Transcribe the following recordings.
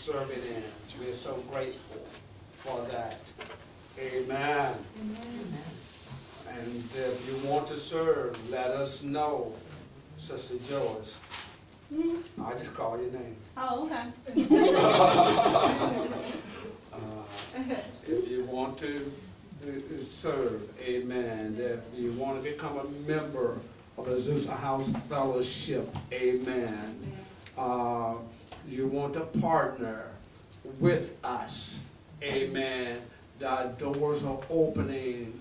serving in. We're so grateful for that. Amen. And if you want to serve, let us know, Sister Joyce. I just call your name. Oh, okay. Uh, If you want to uh, serve, amen. If you want to become a member of the Zeus House Fellowship, amen. Uh, You want to partner with us, amen. The doors are opening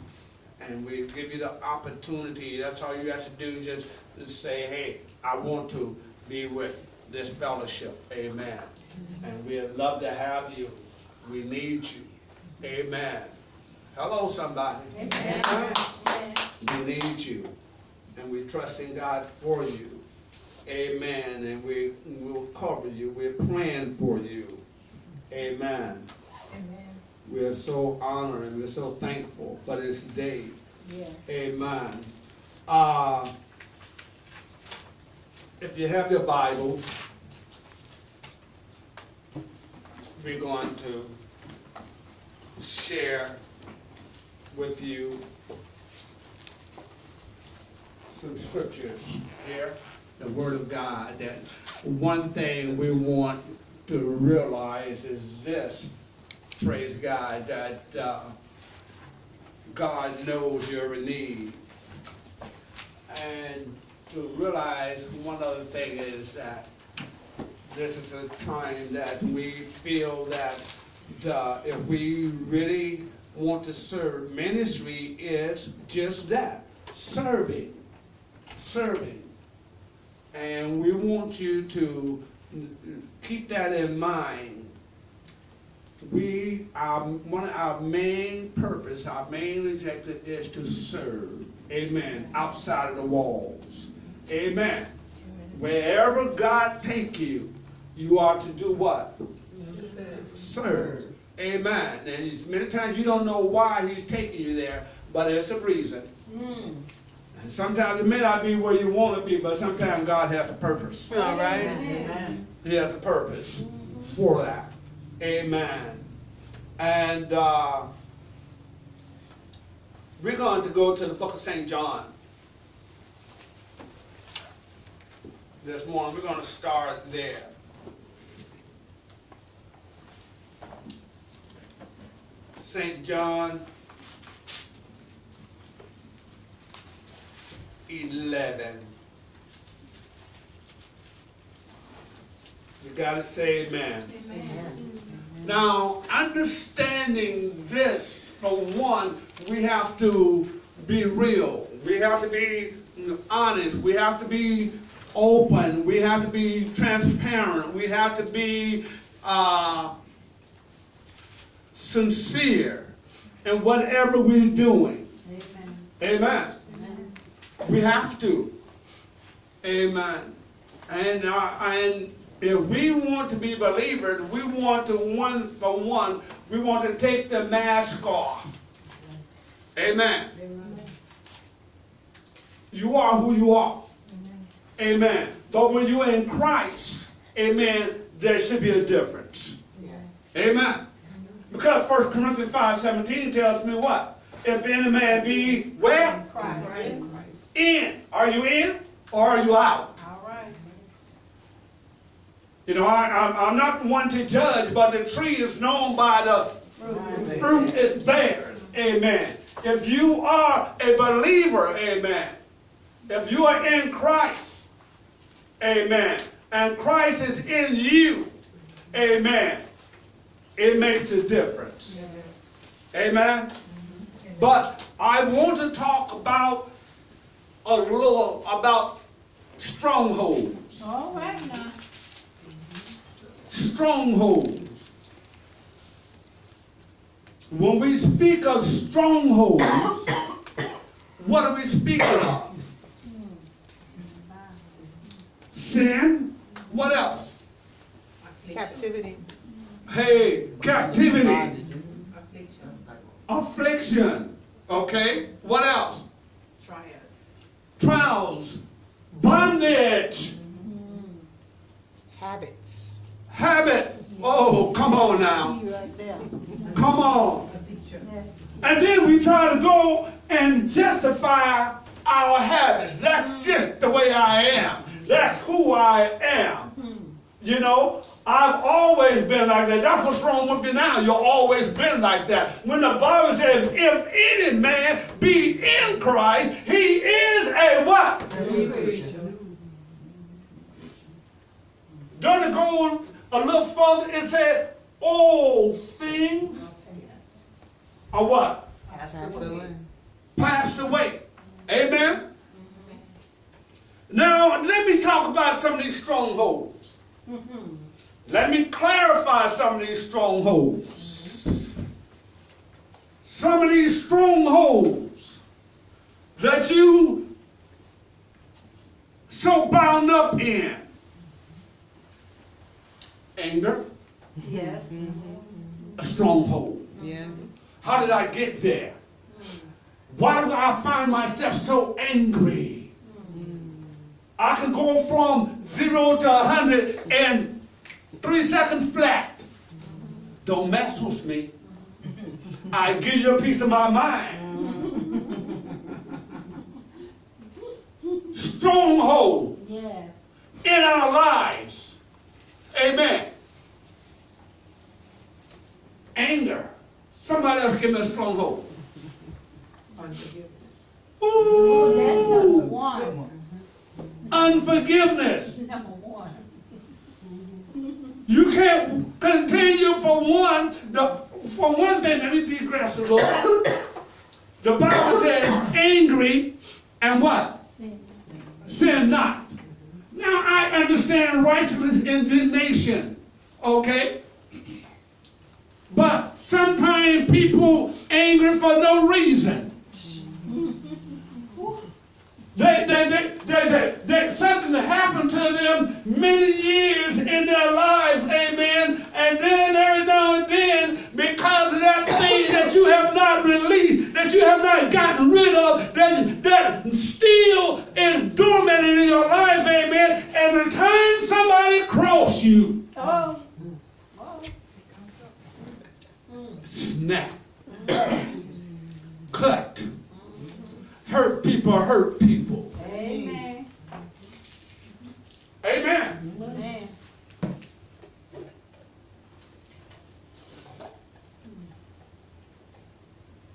and we give you the opportunity. That's all you have to do, just say, hey, I want to be with this fellowship, amen. And we'd love to have you. We need you, amen. Hello, somebody. Amen. We need you, and we trust in God for you. Amen. And we will cover you. We're praying for you. Amen. Amen. We are so honored and we're so thankful for this day. Yes. Amen. Uh, if you have your Bibles, we're going to share with you some scriptures here, the Word of God. That one thing we want to realize is this, praise God, that uh, God knows your need. And to realize one other thing is that this is a time that we feel that uh, if we really want to serve, ministry is just that serving. Serving. And we want you to keep that in mind. We, our, one of our main purpose, our main objective is to serve. Amen. Outside of the walls. Amen. Wherever God take you, you are to do what? Serve. Amen. And it's many times you don't know why he's taking you there, but there's a reason. Hmm. And sometimes it may not be where you want to be, but sometimes God has a purpose. All right. Amen. He has a purpose for that. Amen. And uh, we're going to go to the book of St. John. This morning, we're going to start there. St. John 11. You got to say amen. Now, understanding this, for one, we have to be real. We have to be honest. We have to be open. We have to be transparent. We have to be uh, sincere in whatever we're doing. Amen. We have to. Amen. And uh, and if we want to be believers, we want to one for one, we want to take the mask off. Amen. You are who you are. Amen. But when you're in Christ, amen, there should be a difference. Amen. Because 1 Corinthians 5 17 tells me what? If any man be where? Christ. Are you in or are you out? All right. You know, I, I'm, I'm not one to judge, but the tree is known by the fruit it bears. Amen. If you are a believer, amen. If you are in Christ, amen, and Christ is in you, amen, it makes a difference. Amen. But I want to talk about a little about strongholds. All right now. strongholds. When we speak of strongholds, what are we speaking of? Sin. What else? Captivity. Hey, captivity, Affliction. affliction. Okay. What else? Trials. Trials, bondage, Habits. habits. Oh, come on now. You right there. Come on. A teacher. Yes. And then we try to go and justify our habits. That's just the way I am. That's who I am. You know, I've always been like that. That's what's wrong with you now. You've always been like that. When the Bible says, if any man be in Christ, he is a what? Doesn't it go a little further? It said, all things are what? Passed away. passed away. Amen? Now, let me talk about some of these strongholds. Let me clarify some of these strongholds. Some of these strongholds that you so bound up in. Anger, Yes. a stronghold. Yeah. How did I get there? Why do I find myself so angry? Mm. I can go from zero to a hundred in three seconds flat. Don't mess with me. I give you a piece of my mind. Stronghold Yes. in our lives. Amen. Anger. Somebody else give me a stronghold. Unforgiveness. Oh, that's Ooh. number one. Unforgiveness. You can't continue for one. The, for one thing, let me digress a little. the Bible says, angry and what? Sin. Sin not. Now I understand righteousness indignation. Okay? But sometimes people angry for no reason. They, they, they, they, they, they, something that happened to them many years in their lives, amen. And then every now and then, because of that thing that you have not released, that you have not gotten rid of, that, that still is dormant in your life, amen. And the time somebody cross you, Oh. snap, cut, hurt people, hurt people. Amen. Amen. Amen.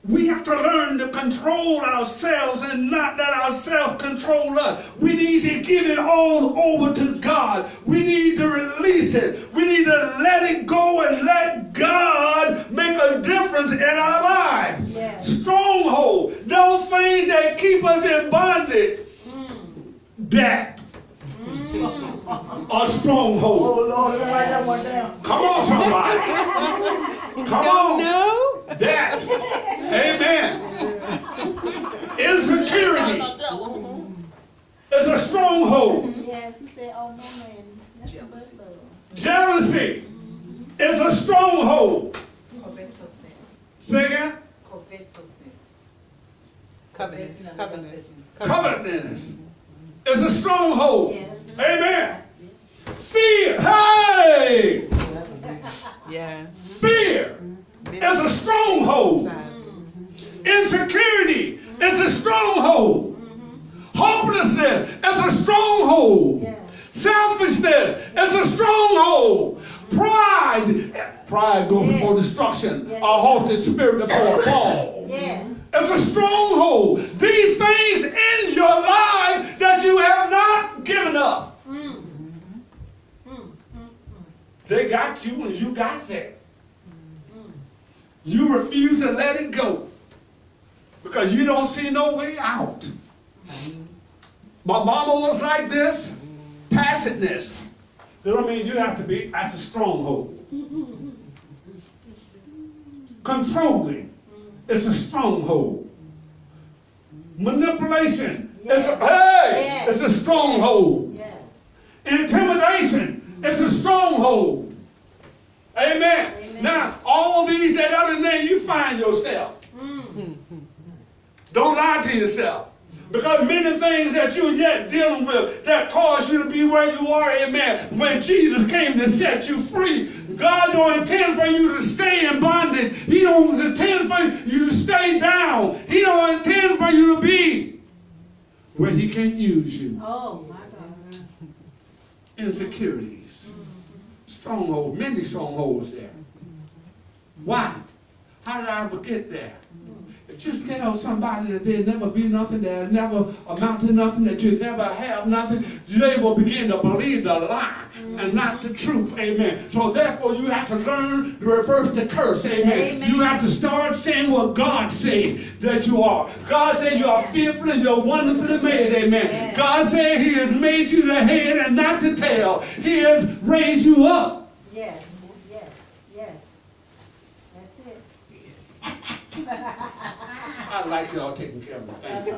We have to learn to control ourselves and not let ourselves control us. We need to give it all over to God. We need to release it. We need to let it go and let God make a difference in our lives. Yes. Stronghold, those things that keep us in bondage, hmm. that hmm. are stronghold. Oh, Lord, write that one down. Come on, somebody. Come Don't on. know? That. Amen. Insecurity is a stronghold. Yes, he said, oh, no man. Nothing but love. Jealousy is a stronghold. Covetousness. Say again? Covetousness. Covenants. Covenants. Covetousness is a stronghold. Yes. Amen. Fear. Hey! Yeah. Fear is a stronghold. Insecurity is a stronghold. Hopelessness is a stronghold. Selfishness is a stronghold. Pride, pride goes Yes. before destruction. Yes. A halted spirit before a fall. Yes. It's a stronghold. These things in your life that you have not given up. They got you and you got them. You refuse to let it go because you don't see no way out. My mama was like this, passiveness. That don't mean you have to be, that's a stronghold. Controlling, it's a stronghold. Manipulation, it's a, hey, Yes. it's a stronghold. Yes. Intimidation, it's a stronghold. Amen. Amen. Now, all these that other name you find yourself. Mm. Don't lie to yourself. Because many things that you're yet dealing with that cause you to be where you are, amen. When Jesus came to set you free, God don't intend for you to stay in bondage. He don't intend for you to stay down. He don't intend for you to be where he can't use you. Oh, my God. Insecurities. Strongholds, many strongholds there. Why? How did I ever get there? Just tell somebody that there'll never be nothing, there'll never amount to nothing, that you'll never have nothing. They will begin to believe the lie and not the truth. Amen. So therefore you have to learn to reverse the curse. Amen. Amen. You have to start saying what God said that you are. God said you are fearfully, you're wonderfully made. Amen. Yes. God said he has made you the head and not the tail. He has raised you up. Yes, yes. That's it. I like y'all taking care of me. Thank you.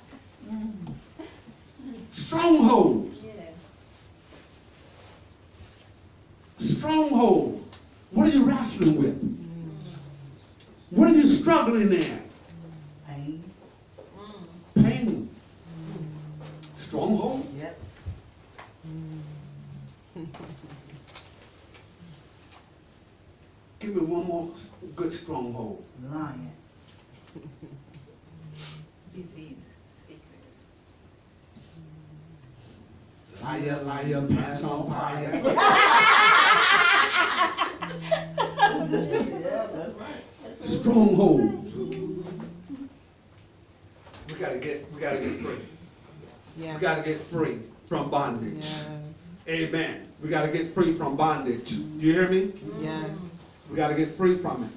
Strongholds. Stronghold. What are you wrestling with? What are you struggling in? Pain. Pain. Stronghold. Yes. Give me one more good stronghold. Lion. Disease. Sickness. Liar, liar, pants on fire. yeah, that's right. Strongholds. We gotta get, we gotta get free. Yes. We gotta get free from bondage. Yes. Amen. We got to get free from bondage. You hear me? Yes. We got to get free from it.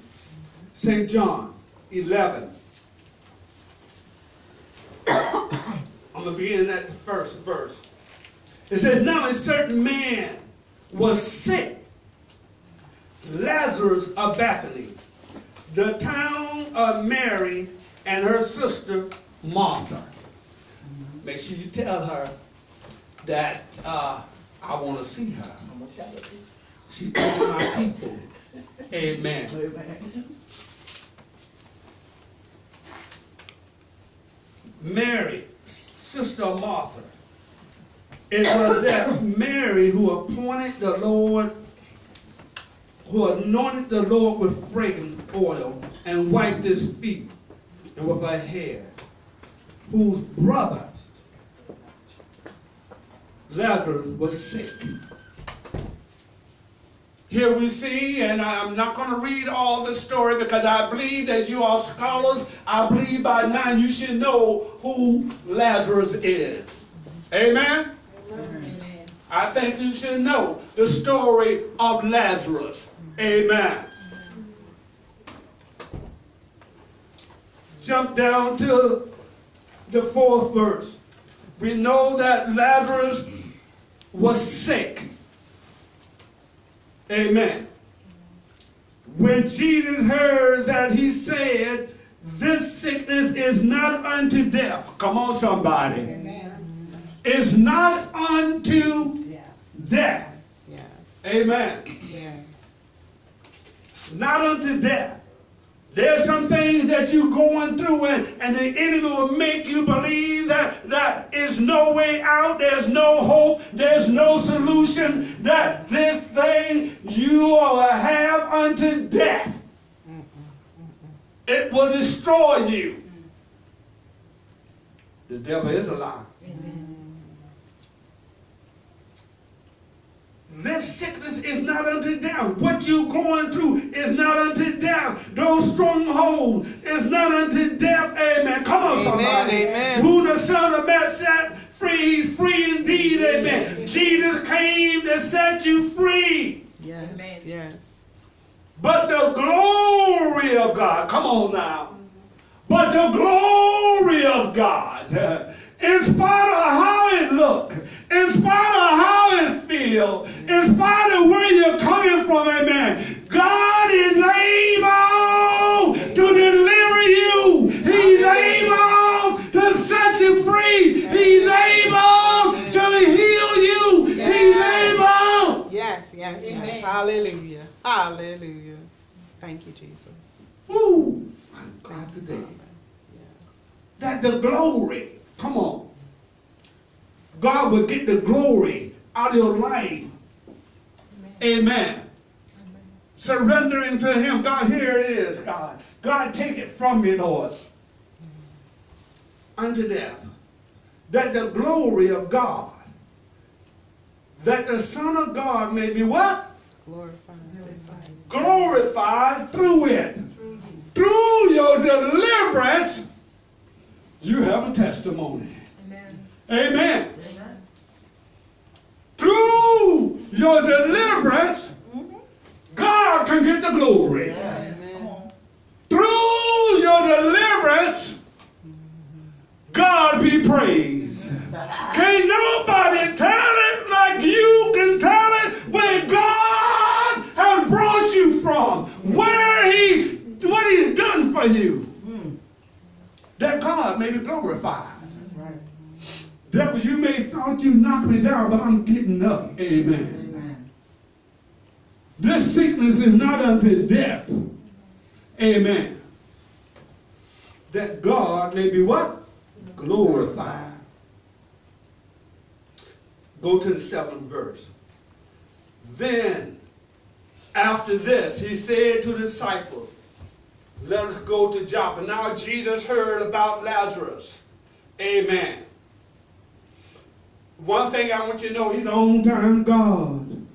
St. John 11. I'm going to begin at the first verse. It says, Now a certain man was sick, Lazarus of Bethany, the town of Mary and her sister Martha. Make sure you tell her that uh, I want to see her. I'm gonna tell you. She told my people. Amen. Mary, sister Martha. It was that Mary who appointed the Lord, who anointed the Lord with fragrant oil and wiped his feet and with her hair, whose brother Lazarus was sick. Here we see, and I'm not going to read all the story because I believe that you are scholars. I believe by now you should know who Lazarus is. Amen? Amen. I think you should know the story of Lazarus. Amen. Jump down to the fourth verse. We know that Lazarus was sick. Amen. When Jesus heard that, he said, This sickness is not unto death. Come on, somebody. Amen. It's not unto Yeah. death. Yes. Amen. Yes. It's not unto death. There's some things that you're going through, and, and the enemy will make you believe that that is no way out, there's no hope, there's no solution, that this thing you will have unto death. It will destroy you. The devil is a. This sickness is not unto death. What you're going through is not unto death. Those strongholds is not unto death. Amen. Come on, Amen, somebody. amen. Who the Son of Man set free, is free indeed. Amen. Jesus came to set you free. Yes. Amen. Yes. But the glory of God, come on now. But the glory of God, in spite of how it look, in spite of how it feel, in spite of where you're coming from, amen, God is able to deliver you. He's able to set you free. He's able to heal you. He's able. Yes. Yes. Yes. Hallelujah. Hallelujah. Thank you, Jesus. Woo! My God, today. Yes. that the glory, come on, God will get the glory out of your life Amen. Surrendering to Him. God, here it is, God. God, take it from me, Lord. Unto death. That the glory of God, that the Son of God may be what? Glorified. Glorified through it. Through your deliverance, you have a testimony. Amen. Amen. Through your deliverance, mm-hmm. God can get the glory. Amen. Through your deliverance, God be praised. Can't nobody tell it like you can tell it where God has brought you from, where He, what He's done for you. Mm. That God may be glorified. Devil, you may thought you knocked me down, but I'm getting up. Amen. This sickness is not unto death. Amen. That God may be what? Glorified. Go to the seventh verse. Then, after this, he said to the disciples, Let us go to Joppa. Now Jesus heard about Lazarus. Amen. One thing I want you to know, he's on time God.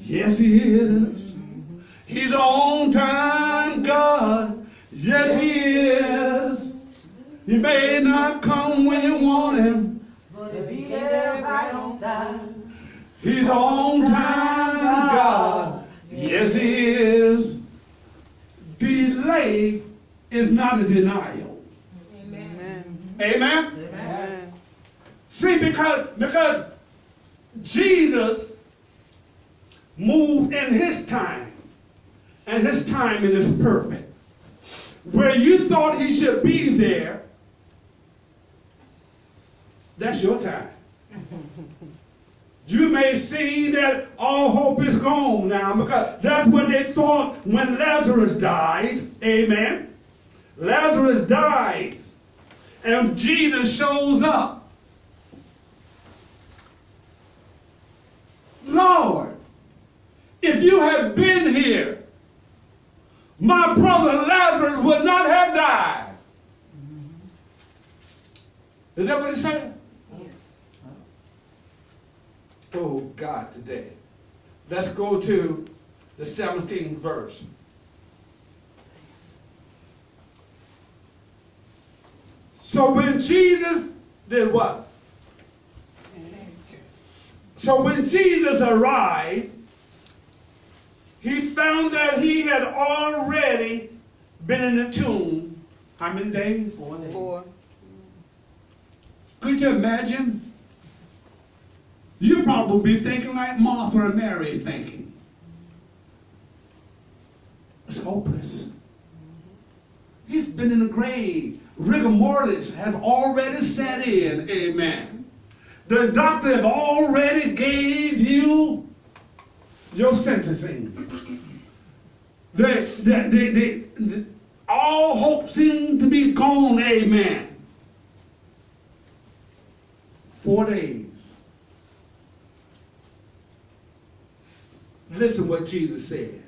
Yes, he is. He's on time God. Yes, he is. He may not come when you want him. But he'll be there right on time. He's on time God. Yes, he is. Delay is not a denial. Amen. Amen. Amen? Amen. See, because because Jesus moved in his time, and his timing is perfect. Where you thought he should be there, that's your time. You may see that all hope is gone now because that's what they thought when Lazarus died. Amen. Lazarus died, and Jesus shows up. Lord, if you had been here, my brother Lazarus would not have died. Is that what he's saying? Yes. Oh God, today. Let's go to the 17th verse. So when Jesus did what? So when Jesus arrived, he found that he had already been in the tomb. How many days? Four. Could you imagine? You probably be thinking like Martha and Mary thinking. It's hopeless. He's been in the grave. Rigor mortis has already set in. Amen. The doctor have already gave you your sentencing. The, the, the, the, the- all hope seemed to be gone. Amen. Four days. Listen what Jesus said.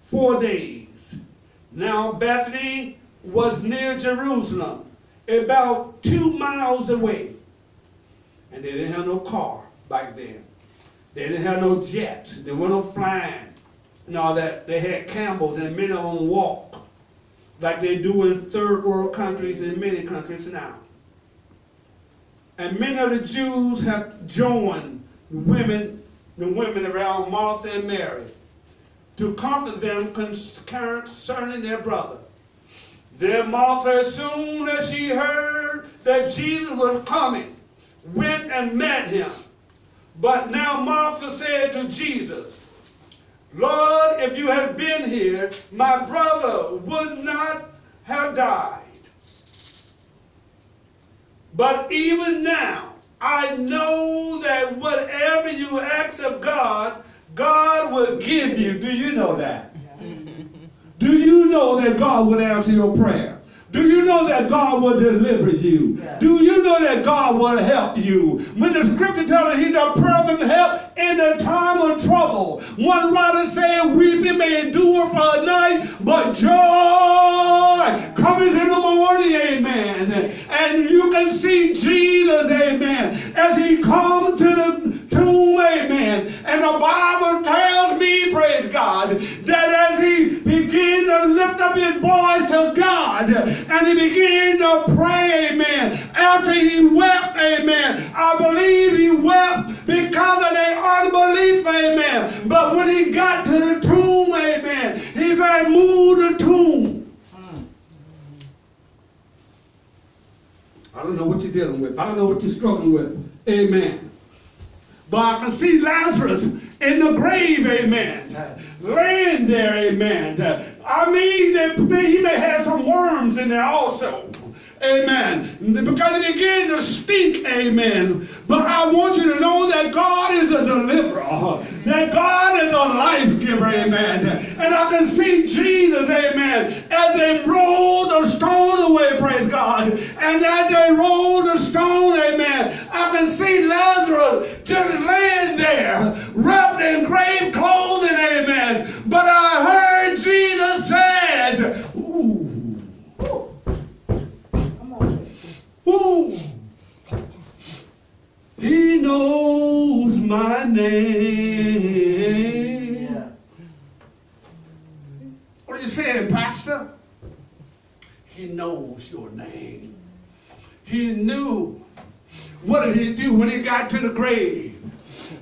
Four days. Now Bethany was near Jerusalem, about two miles away. And they didn't have no car back then. They didn't have no jet. They were no flying and all that. They had camels and many them walk like they do in third world countries and many countries now. And many of the Jews have joined the women, the women around Martha and Mary to comfort them concerning their brother. Then Martha, as soon as she heard that Jesus was coming, went and met him. But now Martha said to Jesus, Lord, if you had been here, my brother would not have died. But even now, I know that whatever you ask of God, God will give you. Do you know that? Do you know that God will answer your prayer? Do you know that God will deliver you? Do you know that God will help you? When the scripture tells us he's a present help in the time of trouble. One writer said, Weeping may endure for a night, but joy comes in the morning, amen. And you can see Jesus, amen, as he come to the tomb, amen. And the Bible tells me, praise God, that began to lift up his voice to God, and he began to pray, amen, after he wept, amen, I believe he wept because of their unbelief, amen. But when he got to the tomb, amen, he said, move the tomb. I don't know what you're dealing with. I don't know what you're struggling with. Amen. But I can see Lazarus in the grave, amen. Laying there, amen. I mean, that he may have some worms in there also. Amen. Because it began to stink, amen. But I want you to know that God is a deliverer. That God is a life giver, amen. And I can see Jesus, amen, as they rolled the stone away, praise God. And as they rolled the stone, amen, I can see Lazarus just laying there, wrapped in grave clothing, amen. But I heard Jesus said, Ooh. On. Ooh. He knows my name. What are you saying, Pastor? He knows your name. He knew. What did he do when he got to the grave?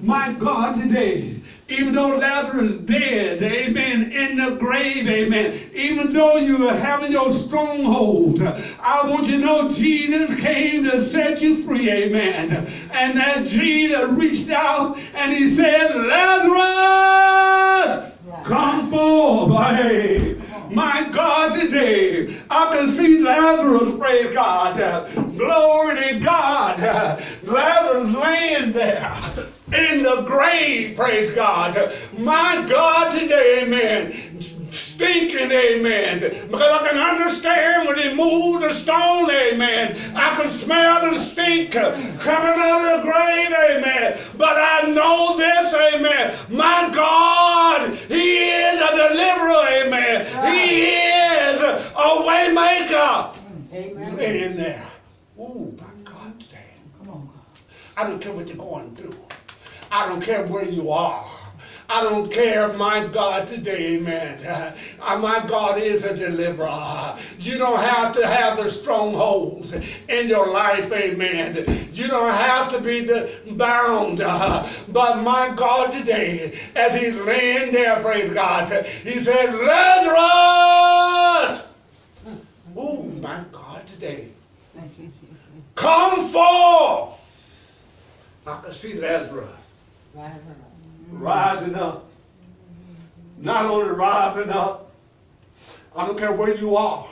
My God, today, even though Lazarus is dead, amen, in the grave, amen, even though you are having your stronghold, I want you to know Jesus came to set you free, amen. And that Jesus reached out and he said, Lazarus, come forth. Hey, my God, today I can see Lazarus, praise God. Glory to God. Lazarus laying there in the grave, praise God. My God, today, amen. Stinking, amen. Because I can understand when he moved the stone, amen. I can smell the stink coming out of the grave, amen. But I know this, amen. My God, he is a deliverer, amen. He is a way maker. Amen. Laying there. Ooh, my God, today. Come on, I don't care what you're going through. I don't care where you are. I don't care, my God, today, amen. Uh, my God is a deliverer. You don't have to have the strongholds in your life, amen. You don't have to be the bound. uh, but my God, today, as he's laying there, praise God, he said, Lazarus! Oh, my God, today. Thank you, Jesus. Come forth! I can see Lazarus Rise up. rising up. Not only rising up, I don't care where you are,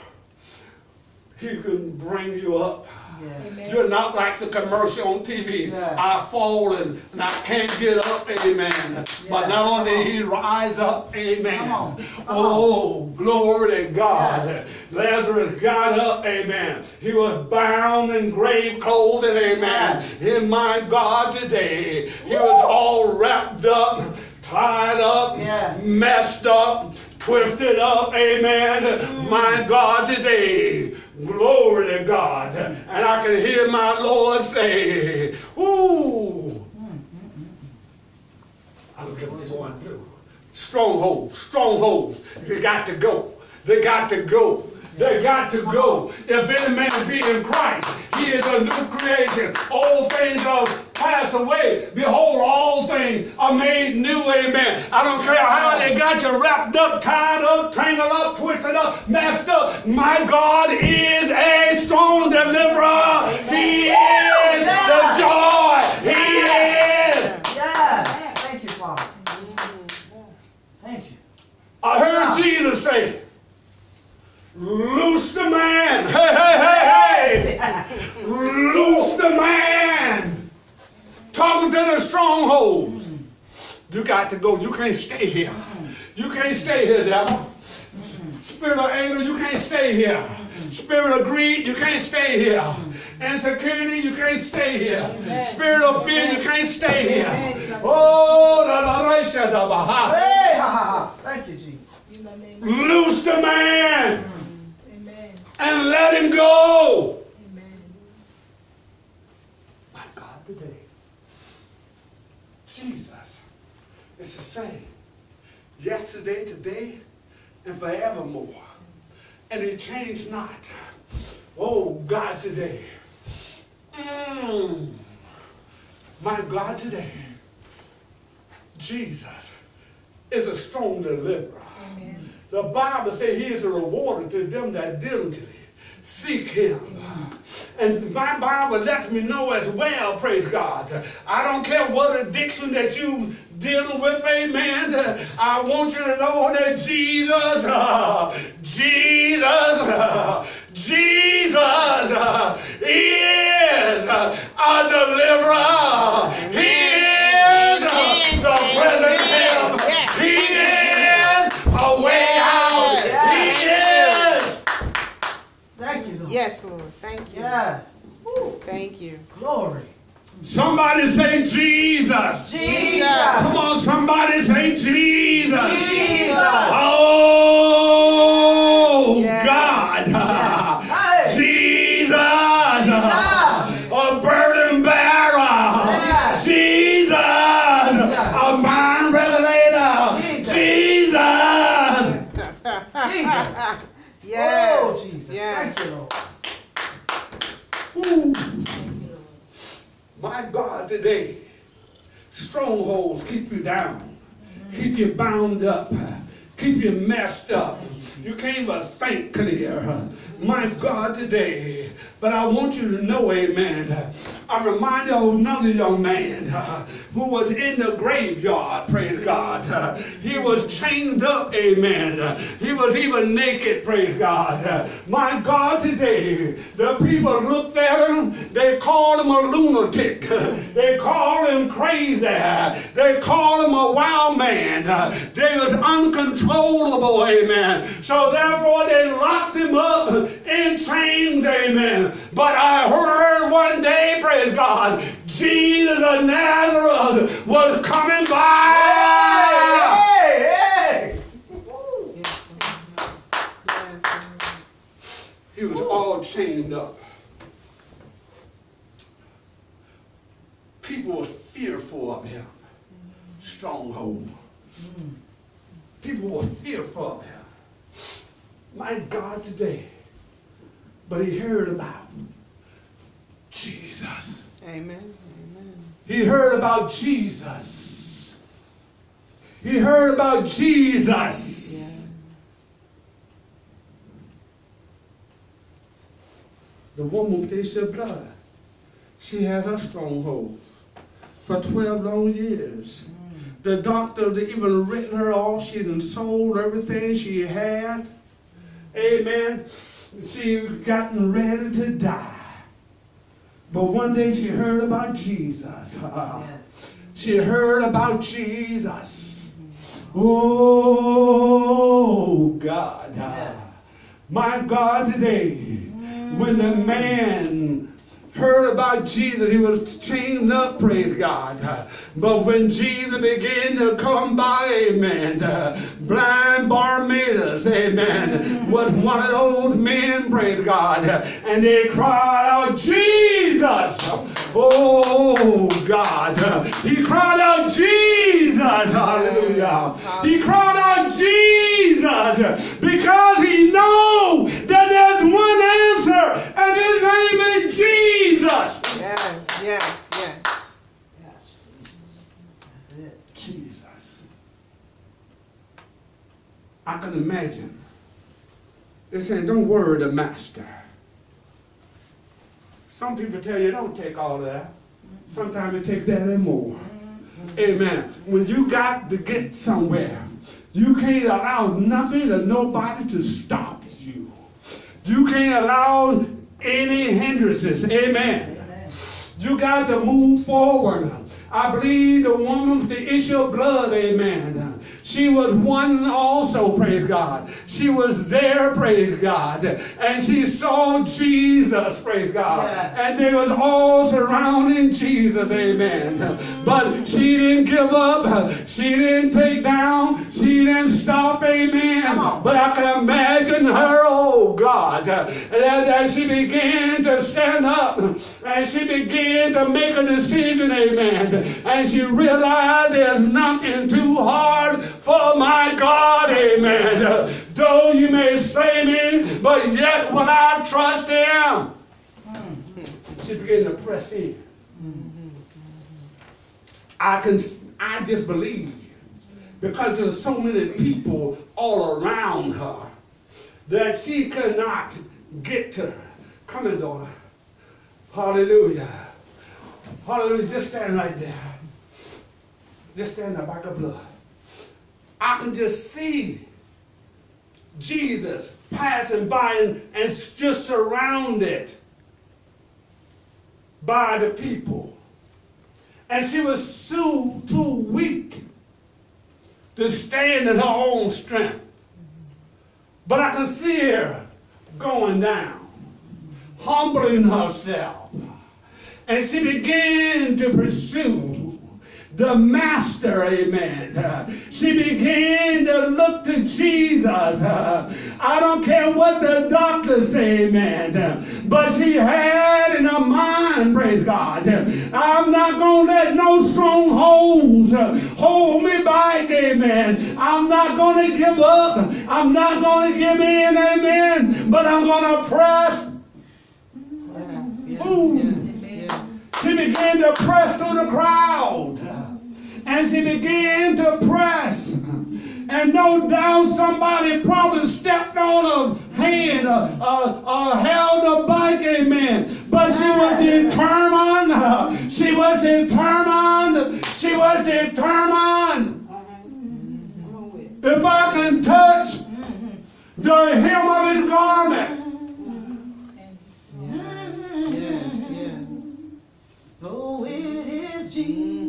He can bring you up. Amen. You're not like the commercial on TV. Yeah. I fall and, and I can't get up, amen. But not only he rise up, amen. Come on. Come oh, glory to God. Yes. Lazarus got up, amen. He was bound in grave clothing, amen. Yes. In my God today, he was all wrapped up, tied up, Yes. messed up, twisted up, amen. Mm. My God today. Glory to God. And I can hear my Lord say, Ooh. I don't care what you're going through. Strongholds, strongholds. They got to go. They got to go. They got to go. If any man be in Christ, he is a new creation. All things are passed away. Behold, all things are made new. Amen. I don't care how they got you wrapped up, tied up, tangled up, twisted up, messed up. My God is a strong deliverer. He is the joy. He is. Yes. Thank you, Father. Thank you. I heard Jesus say, Loose the man. Hey, hey, hey, hey. Loose the man. Talking to the strongholds. You got to go. You can't stay here. You can't stay here, devil. Spirit of anger, you can't stay here. Spirit of greed, you can't stay here. Insecurity, you can't stay here. Spirit of fear, you can't stay here. Oh, ha. Thank you, Jesus. In the name Loose the man Amen. And let him go. Amen. My God, today. Jesus. is the same. Yesterday, today, and forevermore. And he changed not. Oh, God, today. Mm. My God, today. Jesus is a strong deliverer. Amen. The Bible says he is a rewarder to them that diligently seek him. And my Bible lets me know as well, praise God. I don't care what addiction that you dealing with, amen. I want you to know that Jesus, uh, Thank you. Woo. Thank you. Glory. Somebody say Jesus. Jesus. Come on, somebody say Jesus. Jesus. Oh, Yes. God. My God, today, strongholds keep you down, keep you bound up, keep you messed up. You can't even think clear. My God, today. But I want you to know, amen. I'm reminded of another young man who was in the graveyard, praise God. He was chained up, amen. He was even naked, praise God. My God, today, the people looked at him, they called him a lunatic. They called him crazy. They called him a wild man. They was uncontrollable, amen. So therefore they locked him up in chains, amen. But I heard one day, praise God, Jesus of Nazareth was coming by. Hey, hey. Woo. Yes, Yes, He was all chained up. People were fearful of him. Stronghold. People were fearful of him. My God, today. But he heard about Jesus. Amen. Amen. He heard about Jesus. He heard about Jesus. The woman with the issue of blood. She has her stronghold for 12 long years. Mm. The doctor had even written her off. She done sold everything she had. Amen. She gotten ready to die. But one day she heard about Jesus. She heard about Jesus. Oh, God. My God, today, when the man heard about Jesus, he was chained up, praise God. But when Jesus began to come by, amen, blind Bartimaeus, amen, was one of those men, praise God, and they cried out, Jesus! Oh, God. He cried out, Jesus! Hallelujah. He cried out, Jesus! Because he knows that there's one answer, and his name is Jesus! Yes, yes, yes. Yes. That's it. Jesus. I can imagine. They're saying, don't worry the master. Some people tell you, don't take all that. Sometimes it take that and more. Mm-hmm. Amen. When you got to get somewhere, you can't allow nothing or nobody to stop you. You can't allow any hindrances. Amen. Amen. You got to move forward. I believe the woman the issue of blood, amen. She was one also, praise God. She was there, praise God. And she saw Jesus, praise God. And they was all surrounding Jesus, amen. But she didn't give up. She didn't take down. She didn't stop, amen. But I can imagine her, oh God, that, that she began to stand up and she began to make a decision, amen. And she realized there's nothing too hard for my God, amen. Though you may slay me, but yet will I trust him. She began to press in. I can, I just believe because there's so many people all around her that she could not get to her. Come in, daughter. Hallelujah. Hallelujah. Just stand right there. Just stand there back of blood. I can just see Jesus passing by and, and just surrounded by the people. And she was too, too weak to stand in her own strength. But I can see her going down, humbling herself. And she began to pursue the master, amen. She began to look to Jesus. I don't care what the doctors say, amen. But she had in her mind, praise God, I'm not going to let no strongholds hold me back, amen. I'm not going to give up. I'm not going to give in, amen. But I'm going to press Yes, yes, yes. she began to press through the crowd. And she began to press. And no doubt somebody probably stepped on her hand or, or, or held her back, amen. But she was determined. She was determined. She was determined. Come on with it. If I can touch the hem of his garment, Yes, yes. Oh, it is Jesus.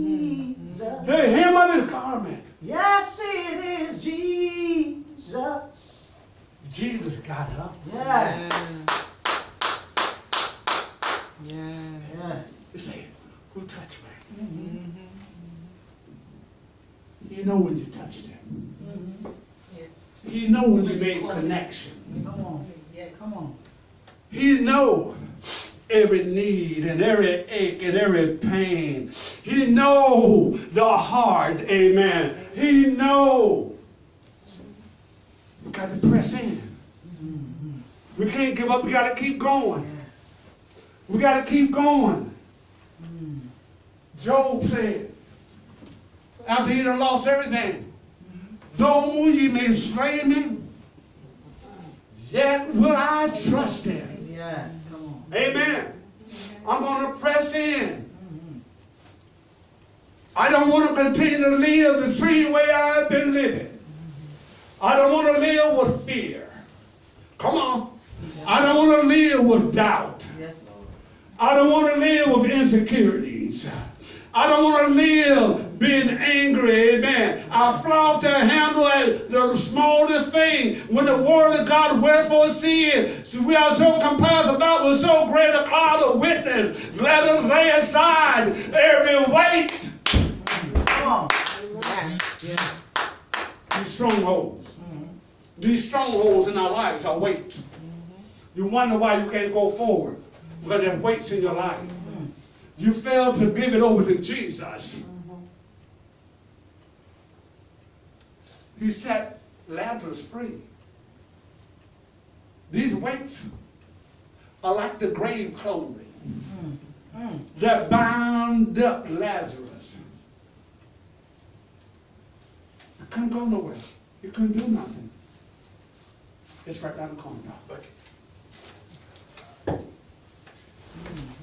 The hem of his garment, Yes, it is Jesus. Jesus got up. Yes. Yes. Yes. You say, who touched me? Mm-hmm. You know when you touched him. Mm-hmm. Yes. He know when you made connection. Come on. Yes. Come on. He know every need and every ache and every pain. He know the heart, amen. He know. We got to press in. We can't give up. We got to keep going. We got to keep going. Job said, after he done lost everything, though ye may slay me, yet will I trust him. Yes. Amen. I'm going to press in. I don't want to continue to live the same way I've been living. I don't want to live with fear. Come on. I don't want to live with doubt. Yes, Lord. I don't want to live with insecurities. I don't want to live being angry, amen. I fly to handle at the smallest thing. When the word of God, wherefore it. So we are so compassed about with so great a cloud of witness. Let us lay aside every weight. Come on. Yes. These strongholds. These strongholds in our lives are weights. You wonder why you can't go forward. Because there's weights in your life. You fail to give it over to Jesus. He set Lazarus free. These weights are like the grave clothing that bound up Lazarus. You couldn't go nowhere. You couldn't do nothing. It's right down the corner.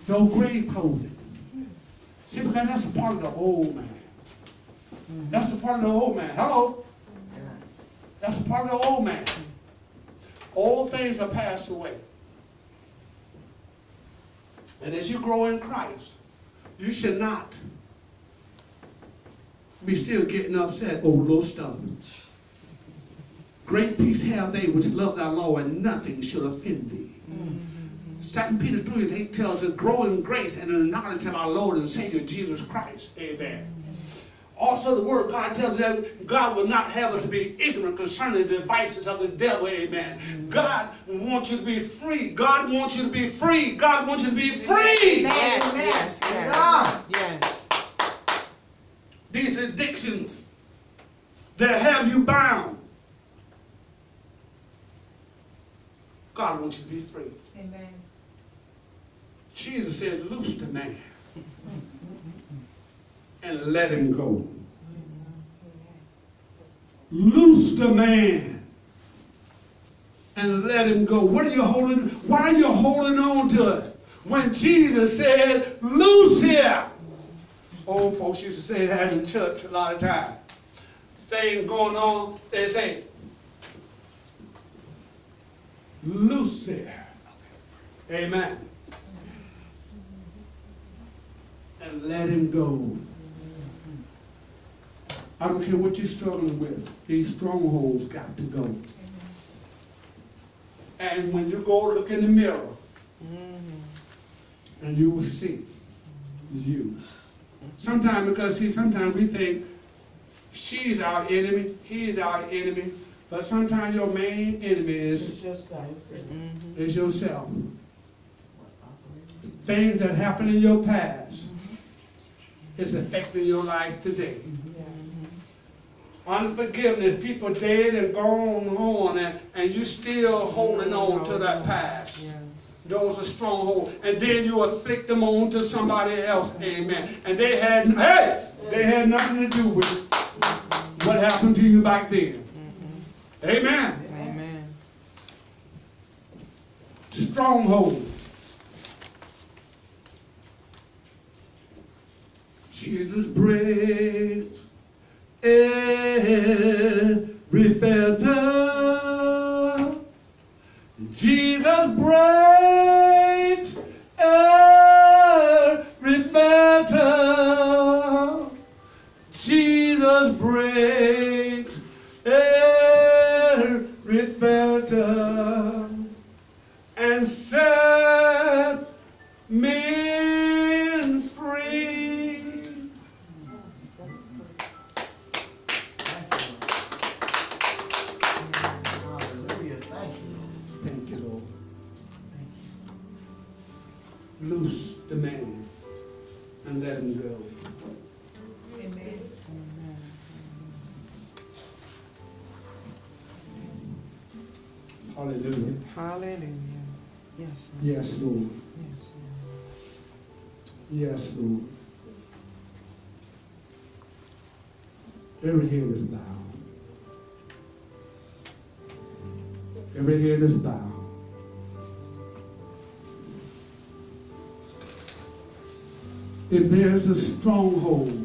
No grave clothing. See, because that's a part of the old man. That's the part of the old man. Hello? Yes. That's a part of the old man. All things are passed away. And as you grow in Christ, you should not be still getting upset over little stuff. Great peace have they which love thy law, and nothing shall offend thee. Second Peter 3 and 8 tells us, grow in grace and in the knowledge of our Lord and Savior Jesus Christ. Amen. Also, the word God tells us that God will not have us to be ignorant concerning the devices of the devil. Amen. God wants you to be free. God wants you to be free. God wants you to be free. Yes, yes, yes. Yes. These addictions that have you bound. God wants you to be free. Amen. Jesus said, loose the man and let him go. Loose the man and let him go. What are you holding? Why are you holding on to it? When Jesus said, loose him. Old folks used to say that in church a lot of times. Things going on, they say, loose him. Amen. And let him go. I don't care what you're struggling with, these strongholds got to go. And when you go look in the mirror, mm-hmm. and you will see you. Sometimes, because see, sometimes we think she's our enemy, he's our enemy, but sometimes your main enemy is, It's yourself. is yourself. Things that happened in your past is affecting your life today. Mm-hmm. Unforgiveness, people dead and gone on, and, and you still holding mm-hmm. on to that past. Yes. Those are strongholds. And then you afflict them on to somebody else. Amen. And they had, hey, they had nothing to do with mm-hmm. what happened to you back then. Amen. Amen. Stronghold. Jesus breaks every fetter. Jesus breaks Yes. Lord. Yes, Lord. Yes. Lord. Yes, Lord. Every head is bowed. Every head is bowed. If there's a stronghold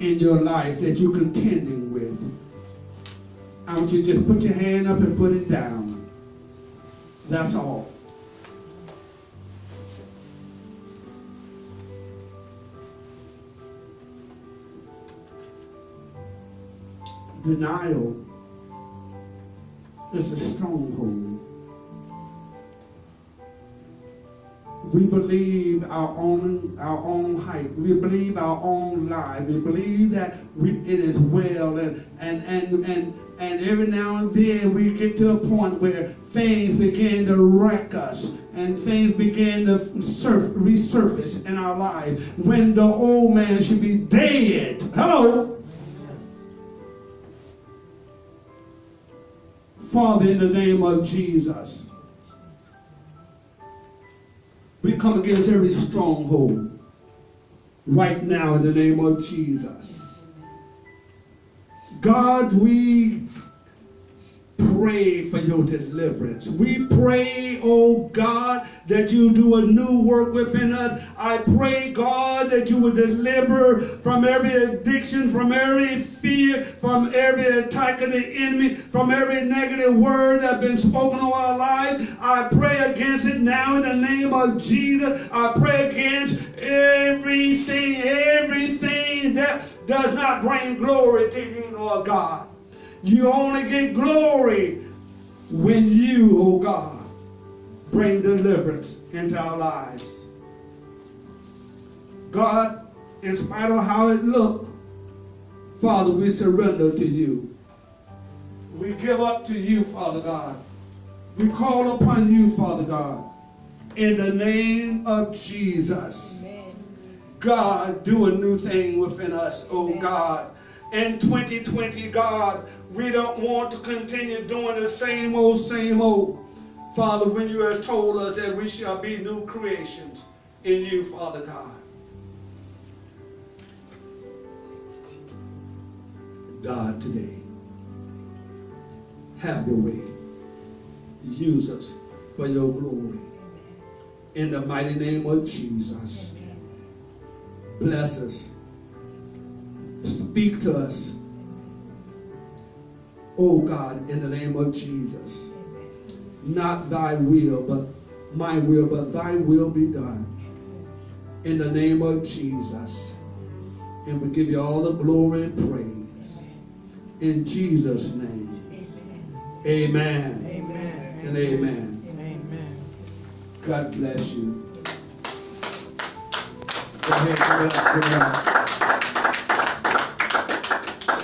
in your life that you're contending with, I want you to just put your hand up and put it down. That's all. Denial is a stronghold. We believe our own our own height. We believe our own lie. We believe that we, it is well, and and and and and every now and then we get to a point where things begin to wreck us, and things begin to surf, resurface in our life when the old man should be dead. Hello. Father, in the name of Jesus, we come against every stronghold right now in the name of Jesus. God, we pray for your deliverance. We pray, oh God, that you do a new work within us. I pray, God, that you would deliver from every addiction, from every fear, from every attack of the enemy, from every negative word that's been spoken over our lives. I pray against it now in the name of Jesus. I pray against everything, everything that does not bring glory to you, Lord God. You only get glory when you, oh God, bring deliverance into our lives. God, in spite of how it looked, Father, we surrender to you. We give up to you, Father God. We call upon you, Father God, in the name of Jesus. God, do a new thing within us, oh God. In 2020, God, we don't want to continue doing the same old, same old. Father, when you have told us that we shall be new creations in you, Father God. God, today, have your way. Use us for your glory. In the mighty name of Jesus. Bless us. Speak to us. Oh God, in the name of Jesus. Not thy will, but my will, but thy will be done. In the name of Jesus. And we give you all the glory and praise. In Jesus' name. Amen. Amen. And amen. Amen. God bless you.